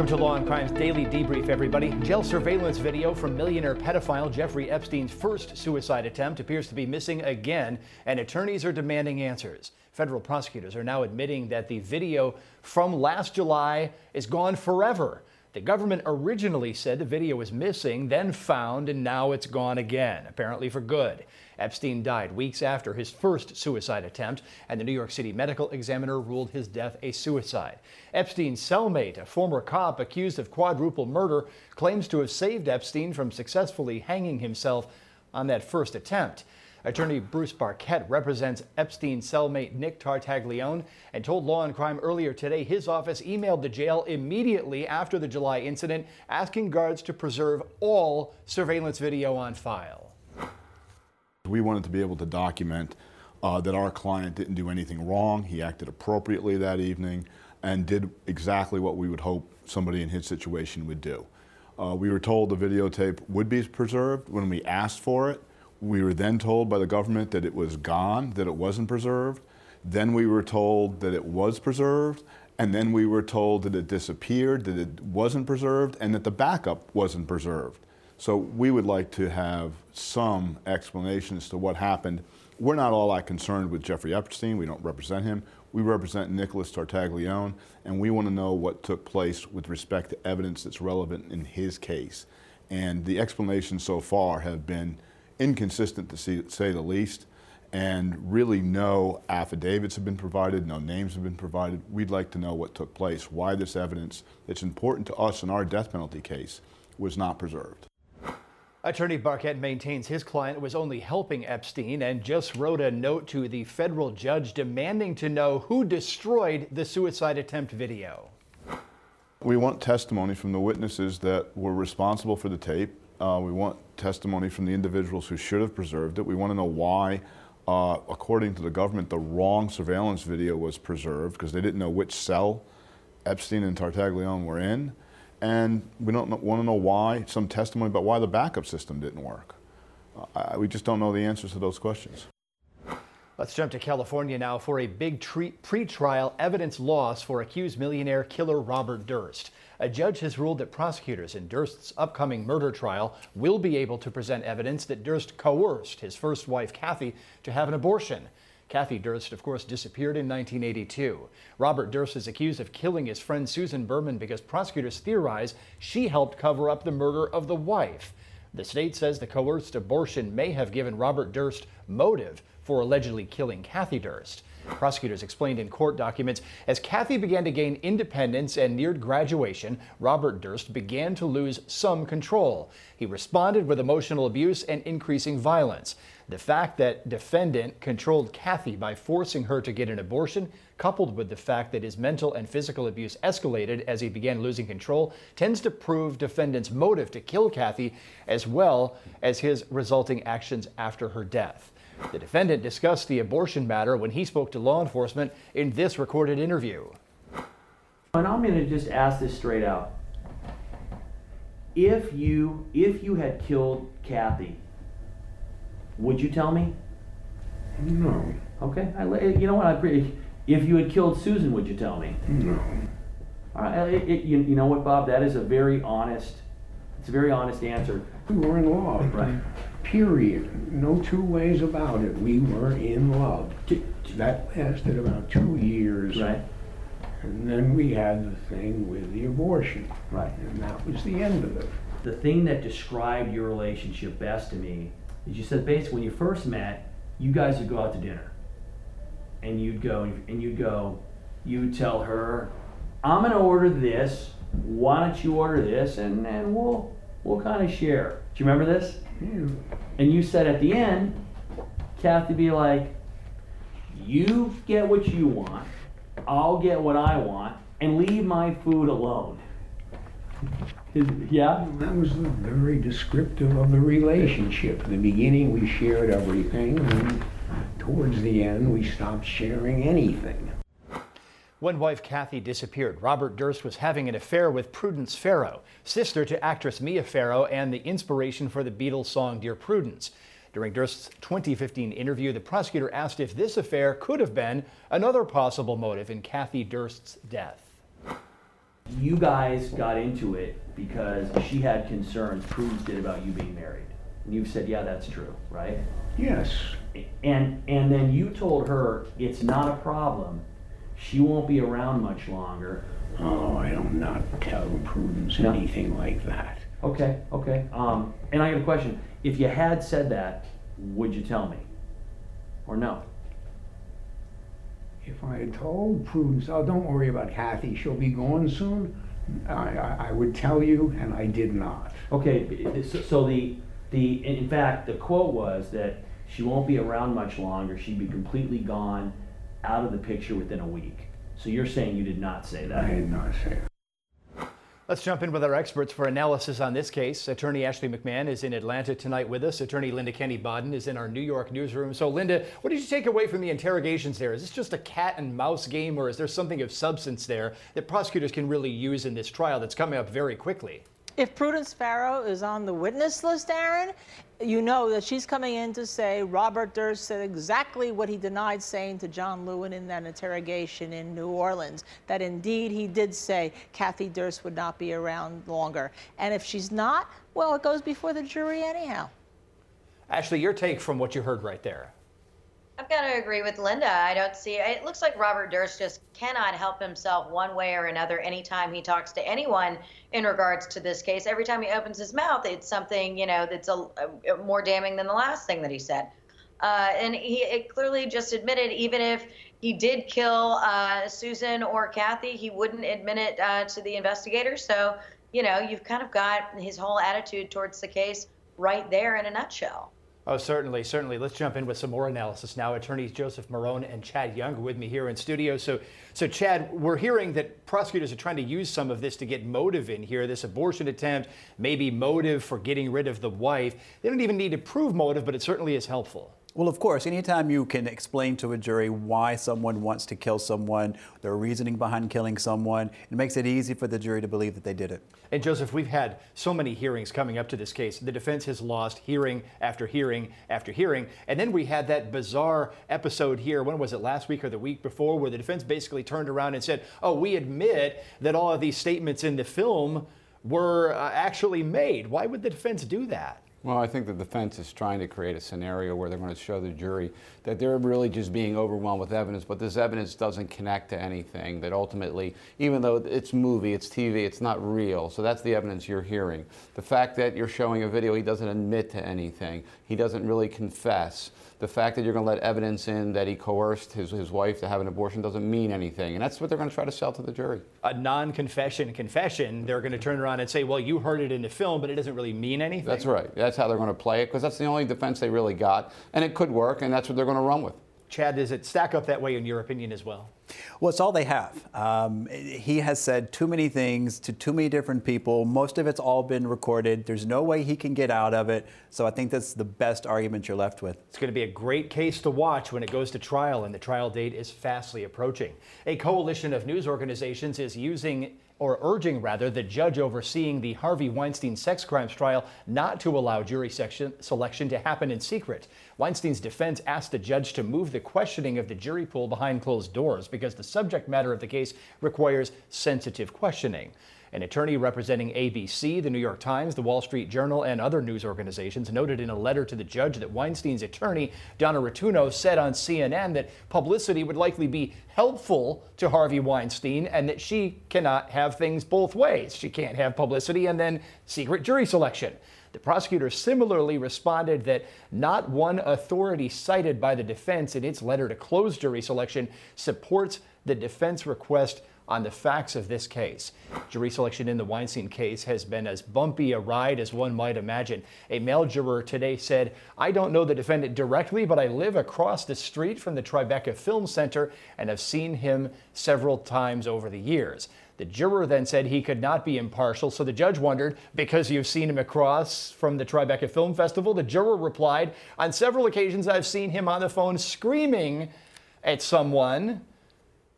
Welcome to Law and Crime's Daily Debrief, everybody. Jail surveillance video from millionaire pedophile Jeffrey Epstein's first suicide attempt appears to be missing again, and attorneys are demanding answers. Federal prosecutors are now admitting that the video from last July is gone forever. The government originally said the video was missing, then found, and now it's gone again, apparently for good. Epstein died weeks after his first suicide attempt, and the New York City medical examiner ruled his death a suicide. Epstein's cellmate, a former cop accused of quadruple murder, claims to have saved Epstein from successfully hanging himself on that first attempt. Attorney Bruce Barket represents Epstein cellmate Nick Tartaglione and told Law and Crime earlier today his office emailed the jail immediately after the July incident asking guards to preserve all surveillance video on file. We wanted to be able to document uh, that our client didn't do anything wrong. He acted appropriately that evening and did exactly what we would hope somebody in his situation would do. Uh, we were told the videotape would be preserved when we asked for it. We were then told by the government that it was gone, that it wasn't preserved. Then we were told that it was preserved. And then we were told that it disappeared, that it wasn't preserved, and that the backup wasn't preserved. So we would like to have some explanation as to what happened. We're not all that concerned with Jeffrey Epstein. We don't represent him. We represent Nicholas Tartaglione, and we want to know what took place with respect to evidence that's relevant in his case. And the explanations so far have been inconsistent to see, say the least, and really no affidavits have been provided, no names have been provided. We'd like to know what took place, why this evidence that's important to us in our death penalty case was not preserved. Attorney Barket maintains his client was only helping Epstein and just wrote a note to the federal judge demanding to know who destroyed the suicide attempt video. We want testimony from the witnesses that were responsible for the tape uh, we want testimony from the individuals who should have preserved it. We want to know why, uh, according to the government, the wrong surveillance video was preserved because they didn't know which cell Epstein and Tartaglione were in. And we don't know, want to know why, some testimony about why the backup system didn't work. Uh, we just don't know the answers to those questions. Let's jump to California now for a big pre-trial evidence loss for accused millionaire killer Robert Durst. A judge has ruled that prosecutors in Durst's upcoming murder trial will be able to present evidence that Durst coerced his first wife, Kathy, to have an abortion. Kathy Durst, of course, disappeared in 1982. Robert Durst is accused of killing his friend Susan Berman because prosecutors theorize she helped cover up the murder of the wife. The state says the coerced abortion may have given Robert Durst motive for allegedly killing Kathy Durst. Prosecutors explained in court documents as Kathy began to gain independence and neared graduation, Robert Durst began to lose some control. He responded with emotional abuse and increasing violence. The fact that defendant controlled Kathy by forcing her to get an abortion, coupled with the fact that his mental and physical abuse escalated as he began losing control, tends to prove defendant's motive to kill Kathy as well as his resulting actions after her death. The defendant discussed the abortion matter when he spoke to law enforcement in this recorded interview. And I'm going to just ask this straight out. If you if you had killed Kathy, would you tell me? No. Okay. I, you know what? I if you had killed Susan, would you tell me? No. All right. It, it, you, you know what, Bob? That is a very honest. It's a very honest answer. We were in law, Right. Period. No two ways about it. We were in love. That lasted about two years. Right. And then we had the thing with the abortion. Right. And that was the end of it. The thing that described your relationship best to me is you said basically when you first met, you guys would go out to dinner. And you'd go and you'd go, you would tell her, I'm gonna order this, why don't you order this and, and we'll we'll kind of share. Do you remember this? And you said at the end, Kathy be like, you get what you want, I'll get what I want, and leave my food alone. yeah? That was very descriptive of the relationship. In the beginning, we shared everything, and towards the end, we stopped sharing anything. When wife Kathy disappeared, Robert Durst was having an affair with Prudence Farrow, sister to actress Mia Farrow and the inspiration for the Beatles song Dear Prudence. During Durst's 2015 interview, the prosecutor asked if this affair could have been another possible motive in Kathy Durst's death. you guys got into it because she had concerns Prudence did about you being married. And you've said, yeah, that's true, right? Yes, And and then you told her it's not a problem. She won't be around much longer. oh, I don't not tell Prudence No. anything like that. Okay, okay. Um, and I got a question. If you had said that, would you tell me? Or no? If I had told Prudence, oh, don't worry about Kathy, she'll be gone soon, I, I, I would tell you, and I did not. Okay, b- so, so the the in in fact the quote was that she won't be around much longer. She'd be completely gone, out of the picture within a week. So you're saying you did not say that? I did not say that. Let's jump in with our experts for analysis on this case. Attorney Ashley McMahon is in Atlanta tonight with us. Attorney Linda Kenney Baden is in our New York newsroom. So, Linda, what did you take away from the interrogations there? Is this just a cat and mouse game, or is there something of substance there that prosecutors can really use in this trial that's coming up very quickly? If Prudence Farrow is on the witness list, Aaron, you know that she's coming in to say Robert Durst said exactly what he denied saying to John Lewin in that interrogation in New Orleans. That indeed he did say Kathy Durst would not be around longer. And if she's not, well, it goes before the jury anyhow. Ashley, your take from what you heard right there. I've got to agree with Linda. I don't see it looks like Robert Durst just cannot help himself one way or another anytime he talks to anyone in regards to this case. Every time he opens his mouth, it's something, you know, that's a, a more damning than the last thing that he said. Uh, and he clearly just admitted, even if he did kill uh, Susan or Kathy, he wouldn't admit it uh, to the investigators. So, you know, you've kind of got his whole attitude towards the case right there in a nutshell. Oh, certainly, certainly. Let's jump in with some more analysis now. Attorneys Joseph Marone and Chad Young are with me here in studio. So, so Chad, we're hearing that prosecutors are trying to use some of this to get motive in here. This abortion attempt, maybe motive for getting rid of the wife. They don't even need to prove motive, but it certainly is helpful. Well, of course, anytime you can explain to a jury why someone wants to kill someone, their reasoning behind killing someone, it makes it easy for the jury to believe that they did it. And Joseph, we've had so many hearings coming up to this case. The defense has lost hearing after hearing after hearing. And then we had that bizarre episode here. When was it, last week or the week before, where the defense basically turned around and said, Oh, we admit that all of these statements in the film were uh, actually made. Why would the defense do that? Well, I think the defense is trying to create a scenario where they're going to show the jury that they're really just being overwhelmed with evidence, but this evidence doesn't connect to anything. That ultimately, even though it's movie, it's TV, it's not real. So that's the evidence you're hearing. The fact that you're showing a video, he doesn't admit to anything, he doesn't really confess. The fact that you're going to let evidence in that he coerced his, his wife to have an abortion doesn't mean anything. And that's what they're going to try to sell to the jury. A non confession confession, they're going to turn around and say, Well, you heard it in the film, but it doesn't really mean anything. That's right. That's how they're going to play it because that's the only defense they really got. And it could work, and that's what they're going to run with. Chad, does it stack up that way in your opinion as well? Well, it's all they have. Um, he has said too many things to too many different people. Most of it's all been recorded. There's no way he can get out of it. So I think that's the best argument you're left with. It's going to be a great case to watch when it goes to trial, and the trial date is fastly approaching. A coalition of news organizations is using or urging rather the judge overseeing the Harvey Weinstein sex crimes trial not to allow jury selection to happen in secret. Weinstein's defense asked the judge to move the questioning of the jury pool behind closed doors because the subject matter of the case requires sensitive questioning. An attorney representing ABC, the New York Times, the Wall Street Journal, and other news organizations noted in a letter to the judge that Weinstein's attorney, Donna Rotunno, said on CNN that publicity would likely be helpful to Harvey Weinstein and that she cannot have things both ways. She can't have publicity and then secret jury selection. The prosecutor similarly responded that not one authority cited by the defense in its letter to close jury selection supports the defense request on the facts of this case. Jury selection in the Weinstein case has been as bumpy a ride as one might imagine. A male juror today said, I don't know the defendant directly, but I live across the street from the Tribeca Film Center and have seen him several times over the years. The juror then said he could not be impartial, so the judge wondered, because you've seen him across from the Tribeca Film Festival? The juror replied, On several occasions I've seen him on the phone screaming at someone.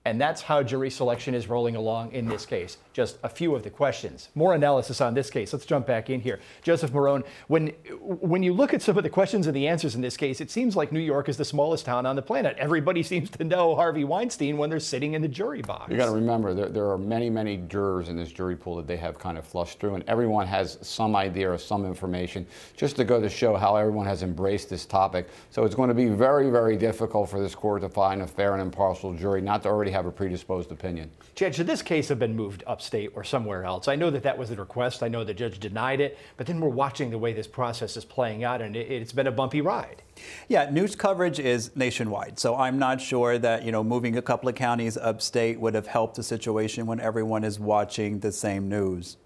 And that's how jury selection is rolling along in this case. Just a few of the questions. More analysis on this case. Let's jump back in here. Joseph Marone, when, when you look at some of the questions and the answers in this case, it seems like New York is the smallest town on the planet. Everybody seems to know Harvey Weinstein when they're sitting in the jury box. You got to remember, there, there are many, many jurors in this jury pool that they have kind of flushed through, and everyone has some idea or some information just to go to show how everyone has embraced this topic. So it's going to be very, very difficult for this court to find a fair and impartial jury, not to already have a predisposed opinion. Judge, should this case have been moved upstate or somewhere else? I know that that was the request. I know the judge denied it, but then we're watching the way this process is playing out, and it, it's been a bumpy ride. Yeah, news coverage is nationwide, so I'm not sure that you know moving a couple of counties upstate would have helped the situation when everyone is watching the same news.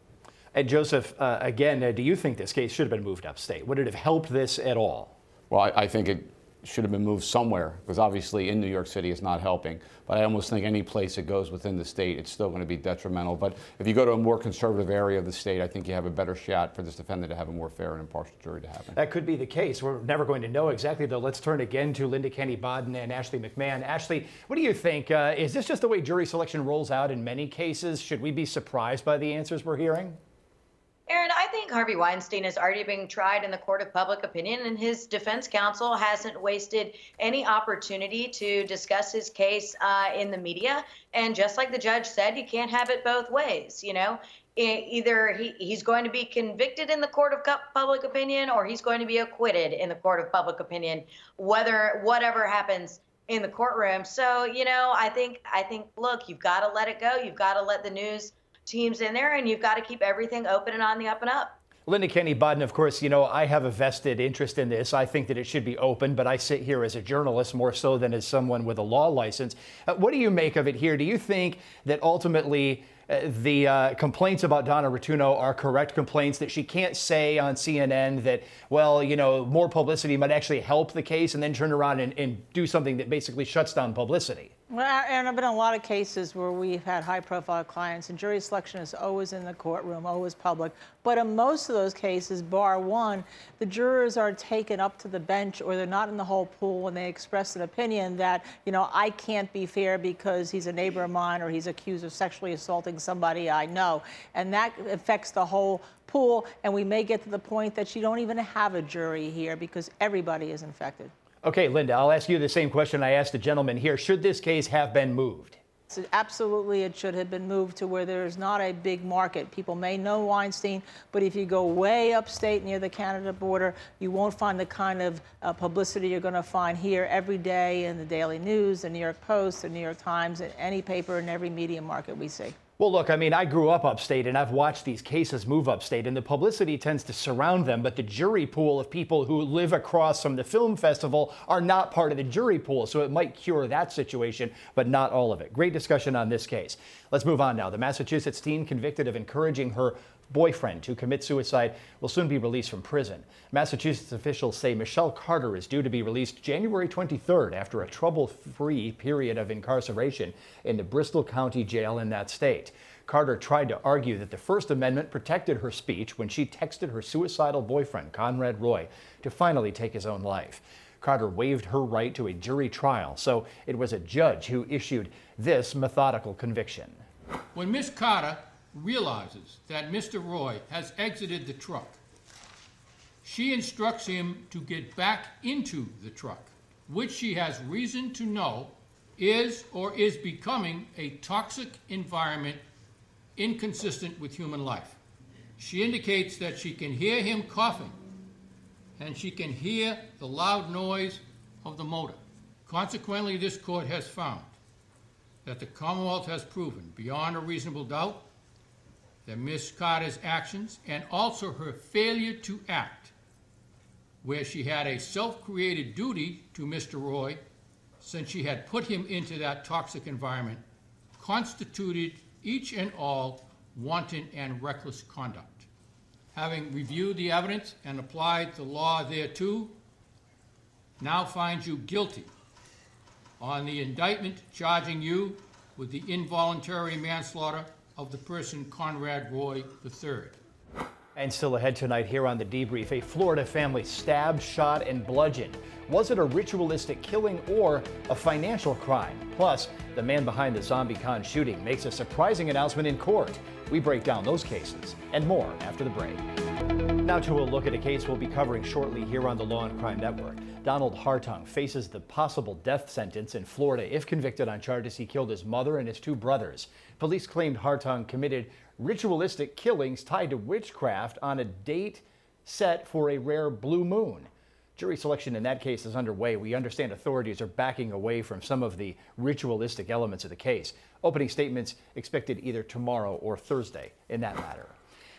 And Joseph, uh, again, uh, do you think this case should have been moved upstate? Would it have helped this at all? Well, I, I think it should have been moved somewhere because obviously in New York City it's not helping. But I almost think any place it goes within the state, it's still going to be detrimental. But if you go to a more conservative area of the state, I think you have a better shot for this defendant to have a more fair and impartial jury to happen. That could be the case. We're never going to know exactly, though. Let's turn again to Linda Kenney Baden and Ashley McMahon. Ashley, what do you think? Uh, is this just the way jury selection rolls out in many cases? Should we be surprised by the answers we're hearing? Aaron, I think Harvey Weinstein is already being tried in the court of public opinion, and his defense counsel hasn't wasted any opportunity to discuss his case uh, in the media. And just like the judge said, you can't have it both ways. You know, either he, he's going to be convicted in the court of public opinion or he's going to be acquitted in the court of public opinion, whether whatever happens in the courtroom. So, you know, I think I think look, you've got to let it go. You've got to let the news teams in there, and you've got to keep everything open and on the up and up. Linda Kenney Baden, of course, you know, I have a vested interest in this. I think that it should be open, but I sit here as a journalist more so than as someone with a law license. Uh, what do you make of it here? Do you think that ultimately uh, the uh, complaints about Donna Rotunno are correct complaints that she can't say on CNN that, well, you know, more publicity might actually help the case and then turn around and, and do something that basically shuts down publicity? Well, and I've been in a lot of cases where we've had high profile clients, and jury selection is always in the courtroom, always public. But in most of those cases, bar one, the jurors are taken up to the bench or they're not in the whole pool and they express an opinion that, you know, I can't be fair because he's a neighbor of mine or he's accused of sexually assaulting somebody I know. And that affects the whole pool. And we may get to the point that you don't even have a jury here because everybody is infected. Okay, Linda, I'll ask you the same question I asked the gentleman here. Should this case have been moved? So absolutely, it should have been moved to where there's not a big market. People may know Weinstein, but if you go way upstate near the Canada border, you won't find the kind of uh, publicity you're going to find here every day in the Daily News, the New York Post, the New York Times, any paper in every media market we see. Well, look, I mean, I grew up upstate and I've watched these cases move upstate, and the publicity tends to surround them, but the jury pool of people who live across from the film festival are not part of the jury pool, so it might cure that situation, but not all of it. Great discussion on this case. Let's move on now. The Massachusetts teen convicted of encouraging her boyfriend who commits suicide will soon be released from prison. Massachusetts officials say Michelle Carter is due to be released January 23rd after a trouble-free period of incarceration in the Bristol County Jail in that state. Carter tried to argue that the First Amendment protected her speech when she texted her suicidal boyfriend, Conrad Roy, to finally take his own life. Carter waived her right to a jury trial, so it was a judge who issued this methodical conviction. When Miss Carter realizes that Mr. Roy has exited the truck. She instructs him to get back into the truck, which she has reason to know is or is becoming a toxic environment inconsistent with human life. She indicates that she can hear him coughing and she can hear the loud noise of the motor. Consequently, this court has found that the Commonwealth has proven beyond a reasonable doubt that Miss Carter's actions and also her failure to act, where she had a self-created duty to Mr. Roy since she had put him into that toxic environment, constituted each and all wanton and reckless conduct. Having reviewed the evidence and applied the law thereto, now finds you guilty on the indictment charging you with the involuntary manslaughter of the person Conrad Roy III. And still ahead tonight here on the debrief, a Florida family stabbed, shot, and bludgeoned Was it a ritualistic killing or a financial crime? Plus, the man behind the ZombieCon shooting makes a surprising announcement in court. We break down those cases and more after the break. Now to a look at a case we'll be covering shortly here on the Law and Crime Network. Donald Hartung faces the possible death sentence in Florida if convicted on charges he killed his mother and his two brothers. Police claimed Hartung committed ritualistic killings tied to witchcraft on a date set for a rare blue moon. Jury selection in that case is underway. We understand authorities are backing away from some of the ritualistic elements of the case. Opening statements expected either tomorrow or Thursday in that matter.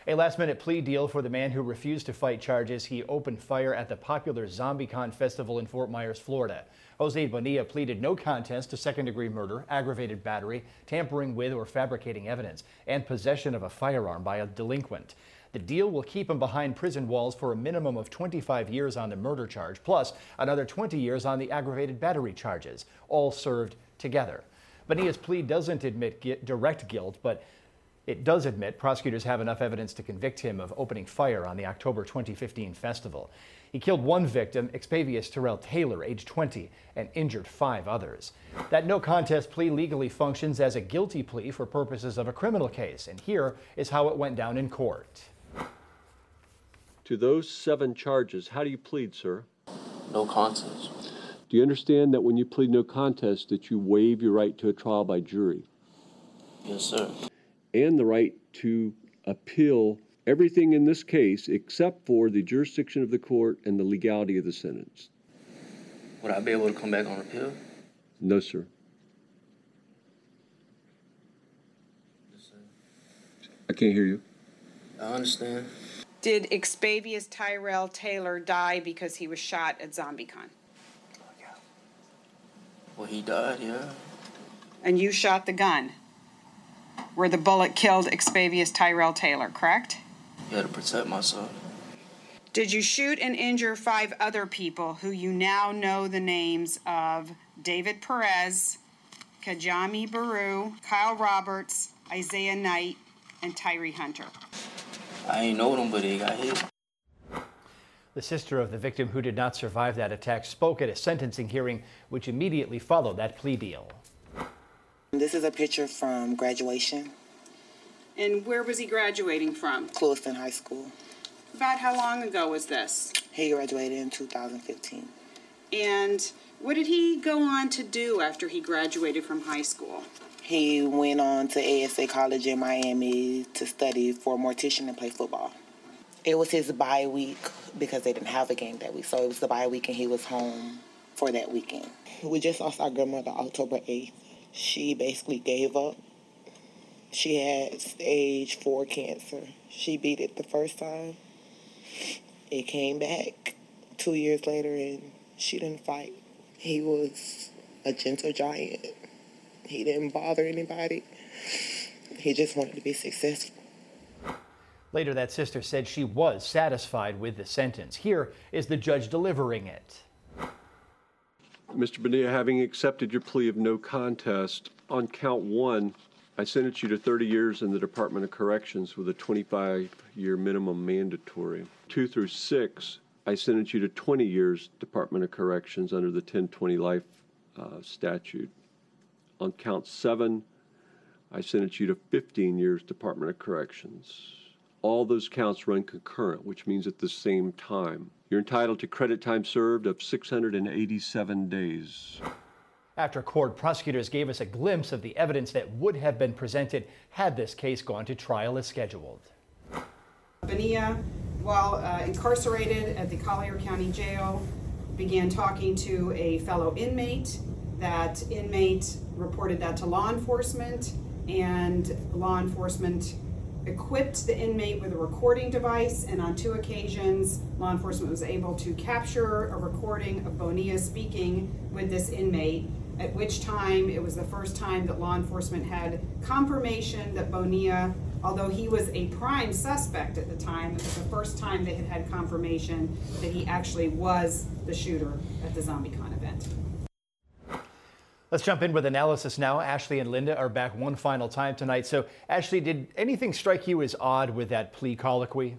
A last minute plea deal for the man who refused to fight charges. He opened fire at the popular ZombieCon festival in Fort Myers, Florida. Jose Bonilla pleaded no contest to second degree murder, aggravated battery, tampering with or fabricating evidence, and possession of a firearm by a delinquent. The deal will keep him behind prison walls for a minimum of 25 years on the murder charge, plus another 20 years on the aggravated battery charges, all served together. Bonilla's plea doesn't admit direct guilt, but it does admit prosecutors have enough evidence to convict him of opening fire on the October 2015 festival. He killed one victim, Expavius Terrell Taylor, age 20, and injured five others. That no contest plea legally functions as a guilty plea for purposes of a criminal case, and here is how it went down in court. To those seven charges, how do you plead, sir? No contest. Do you understand that when you plead no contest that you waive your right to a trial by jury? Yes, sir. And the right to appeal everything in this case except for the jurisdiction of the court and the legality of the sentence. Would I be able to come back on appeal? No, sir. Yes, sir. I can't hear you. I understand. Did Expavius Tyrell Taylor die because he was shot at ZombieCon? Yeah. Well, he died, yeah. And you shot the gun where the bullet killed Expavius Tyrell Taylor, correct? Yeah, to protect myself. Did you shoot and injure five other people who you now know the names of David Perez, Kajami Baru, Kyle Roberts, Isaiah Knight, and Tyree Hunter? I ain't know them, but they got hit. The sister of the victim who did not survive that attack spoke at a sentencing hearing, which immediately followed that plea deal. This is a picture from graduation. And where was he graduating from? Clewiston High School. About how long ago was this? He graduated in 2015. And what did he go on to do after he graduated from high school? He went on to ASA College in Miami to study for mortician and play football. It was his bye week because they didn't have a game that week, so it was the bye week and he was home for that weekend. We just lost our grandmother October 8th. She basically gave up. She had stage four cancer. She beat it the first time. It came back two years later and she didn't fight. He was a gentle giant. He didn't bother anybody. He just wanted to be successful. Later, that sister said she was satisfied with the sentence. Here is the judge delivering it. Mr. Bonilla, having accepted your plea of no contest, on count one, I sentenced you to 30 years in the Department of Corrections with a 25 year minimum mandatory. Two through six, I sentenced you to 20 years Department of Corrections under the 1020 life uh, statute. On count seven, I sentenced you to 15 years Department of Corrections. All those counts run concurrent, which means at the same time. You're entitled to credit time served of 687 days. After court, prosecutors gave us a glimpse of the evidence that would have been presented had this case gone to trial as scheduled. Bonilla, while uh, incarcerated at the Collier County Jail, began talking to a fellow inmate that inmate reported that to law enforcement, and law enforcement equipped the inmate with a recording device, and on two occasions, law enforcement was able to capture a recording of Bonilla speaking with this inmate, at which time it was the first time that law enforcement had confirmation that Bonilla, although he was a prime suspect at the time, it was the first time they had had confirmation that he actually was the shooter at the ZombieCon event. Let's jump in with analysis now. Ashley and Linda are back one final time tonight. So, Ashley, did anything strike you as odd with that plea colloquy?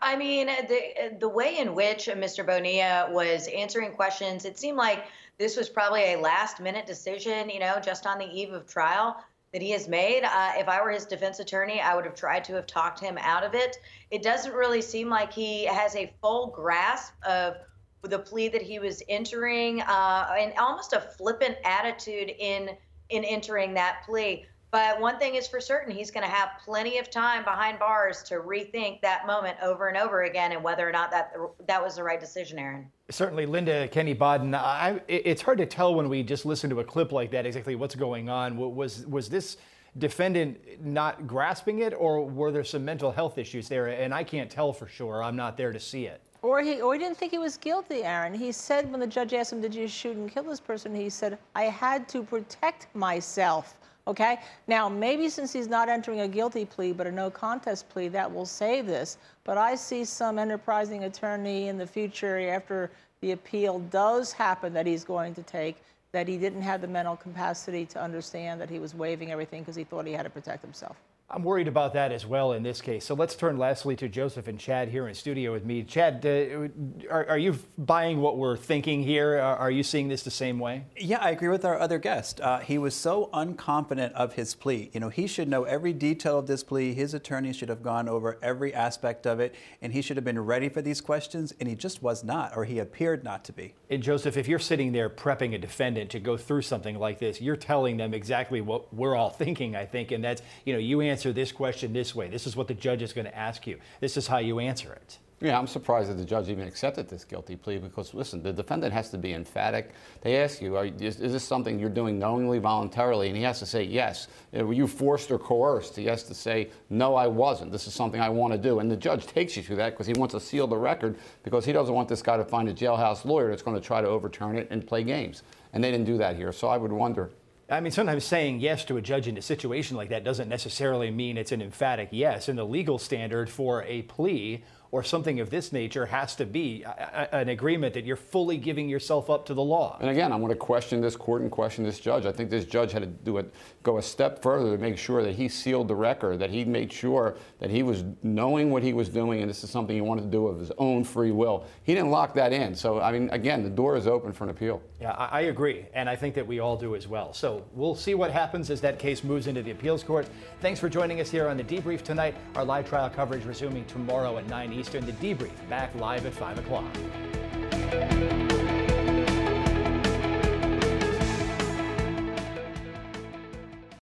I mean, the the way in which Mr. Bonilla was answering questions, it seemed like this was probably a last minute decision, you know, just on the eve of trial that he has made. Uh, if I were his defense attorney, I would have tried to have talked him out of it. It doesn't really seem like he has a full grasp of the plea that he was entering, uh, and almost a flippant attitude in in entering that plea. But one thing is for certain, he's going to have plenty of time behind bars to rethink that moment over and over again and whether or not that that was the right decision, Aaron. Certainly, Linda Kenney Baden. I, it's hard to tell when we just listen to a clip like that exactly what's going on. Was was this defendant not grasping it, or were there some mental health issues there? And I can't tell for sure. I'm not there to see it. Or he, or he didn't think he was guilty, Aaron. He said when the judge asked him, "Did you shoot and kill this person?" He said, "I had to protect myself." Okay? Now, maybe since he's not entering a guilty plea, but a no contest plea, that will save this. But I see some enterprising attorney in the future, after the appeal does happen that he's going to take, that he didn't have the mental capacity to understand that he was waiving everything because he thought he had to protect himself. I'm worried about that as well in this case. So let's turn lastly to Joseph and Chad here in studio with me. Chad, uh, are, are, you buying what we're thinking here? Are you seeing this the same way? Yeah, I agree with our other guest. Uh, he was so unconfident of his plea. You know, he should know every detail of this plea. His attorney should have gone over every aspect of it, and he should have been ready for these questions, and he just was not, or he appeared not to be. And Joseph, if you're sitting there prepping a defendant to go through something like this, you're telling them exactly what we're all thinking, I think, and that's, you know, you answer answer this question this way. This is what the judge is going to ask you. This is how you answer it. Yeah, I'm surprised that the judge even accepted this guilty plea because, listen, the defendant has to be emphatic. They ask you, is, is, this something you're doing knowingly, voluntarily? And he has to say yes. Uh, were you forced or coerced? He has to say, no, I wasn't. This is something I want to do. And the judge takes you through that because he wants to seal the record because he doesn't want this guy to find a jailhouse lawyer that's going to try to overturn it and play games. And they didn't do that here. So I would wonder I mean, sometimes saying yes to a judge in a situation like that doesn't necessarily mean it's an emphatic yes. And the legal standard for a plea or something of this nature has to be a, a, an agreement that you're fully giving yourself up to the law. And again, I'm going to question this court and question this judge. I think this judge had to do it, go a step further to make sure that he sealed the record, that he made sure that he was knowing what he was doing, and this is something he wanted to do of his own free will. He didn't lock that in. So, I mean, again, the door is open for an appeal. Yeah, I, I agree, and I think that we all do as well. So we'll see what happens as that case moves into the appeals court. Thanks for joining us here on the debrief tonight. Our live trial coverage resuming tomorrow at 9 Eastern. The debrief back live at 5 o'clock.